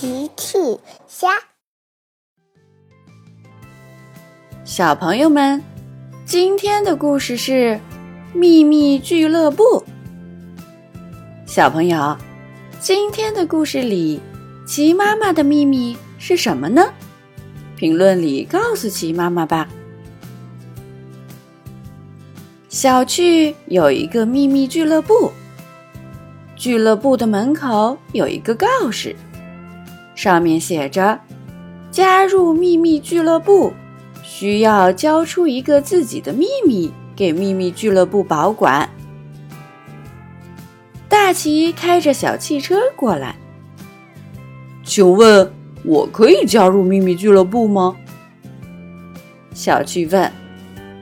奇趣虾，小朋友们，今天的故事是秘密俱乐部。小朋友，今天的故事里，奇妈妈的秘密是什么呢？评论里告诉奇妈妈吧。小趣有一个秘密俱乐部，俱乐部的门口有一个告示。上面写着：“加入秘密俱乐部，需要交出一个自己的秘密给秘密俱乐部保管。”大奇开着小汽车过来，请问我可以加入秘密俱乐部吗？小趣问。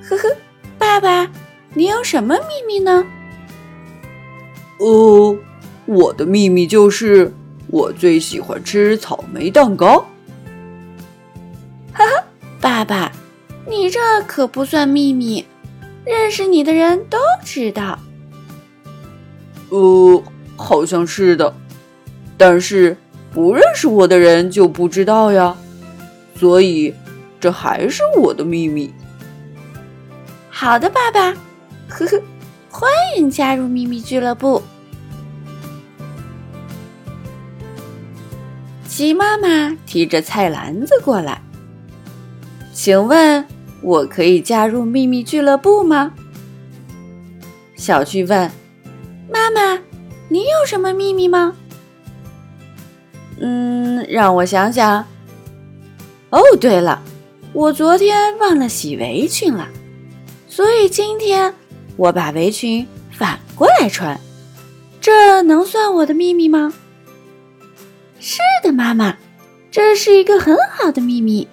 呵呵，爸爸，你有什么秘密呢？哦，我的秘密就是。我最喜欢吃草莓蛋糕。哈哈，爸爸，你这可不算秘密，认识你的人都知道。呃，好像是的，但是不认识我的人就不知道呀，所以这还是我的秘密。好的，爸爸，呵呵，欢迎加入秘密俱乐部。鸡妈妈提着菜篮子过来，请问我可以加入秘密俱乐部吗？小趣问：“妈妈，你有什么秘密吗？”嗯，让我想想。哦，对了，我昨天忘了洗围裙了，所以今天我把围裙反过来穿，这能算我的秘密吗？妈妈，这是一个很好的秘密，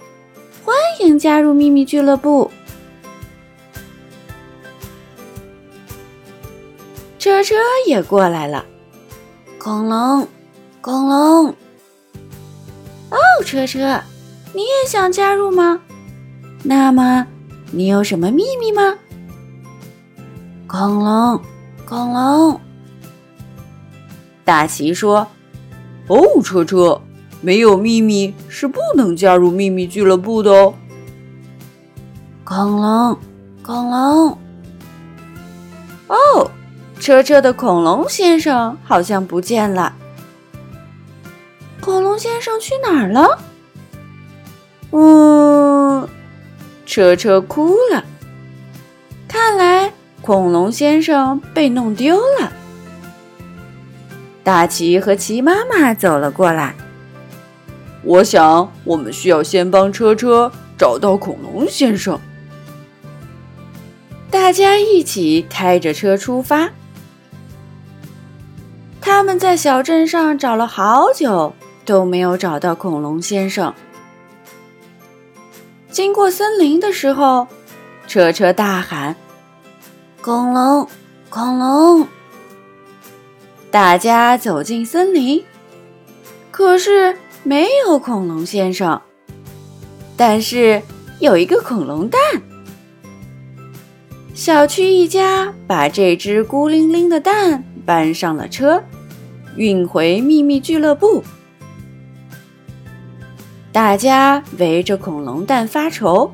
欢迎加入秘密俱乐部。车车也过来了，恐龙，恐龙。哦，车车，你也想加入吗？那么你有什么秘密吗？恐龙，恐龙。大奇说。哦，车车，没有秘密是不能加入秘密俱乐部的哦。恐龙，恐龙。哦，车车的恐龙先生好像不见了。恐龙先生去哪儿了？嗯，车车哭了。看来恐龙先生被弄丢了。大奇和奇妈妈走了过来。我想，我们需要先帮车车找到恐龙先生。大家一起开着车出发。他们在小镇上找了好久，都没有找到恐龙先生。经过森林的时候，车车大喊：“恐龙，恐龙！”大家走进森林，可是没有恐龙先生。但是有一个恐龙蛋。小区一家把这只孤零零的蛋搬上了车，运回秘密俱乐部。大家围着恐龙蛋发愁。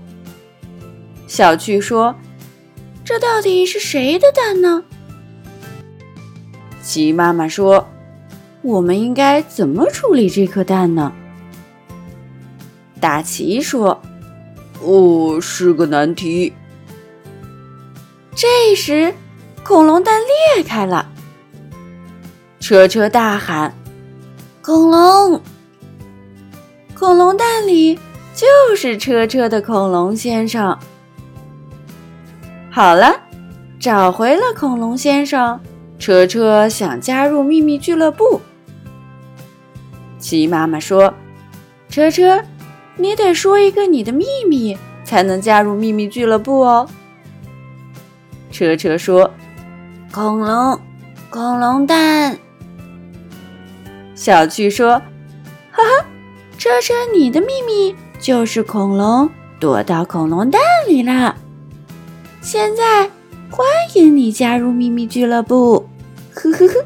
小趣说：“这到底是谁的蛋呢？”鸡妈妈说：“我们应该怎么处理这颗蛋呢？”大奇说：“哦，是个难题。”这时，恐龙蛋裂开了。车车大喊：“恐龙！”恐龙蛋里就是车车的恐龙先生。好了，找回了恐龙先生。车车想加入秘密俱乐部。鸡妈妈说：“车车，你得说一个你的秘密，才能加入秘密俱乐部哦。”车车说：“恐龙，恐龙蛋。”小趣说：“哈哈，车车，你的秘密就是恐龙躲到恐龙蛋里了。现在。”欢迎你加入秘密俱乐部，呵呵呵。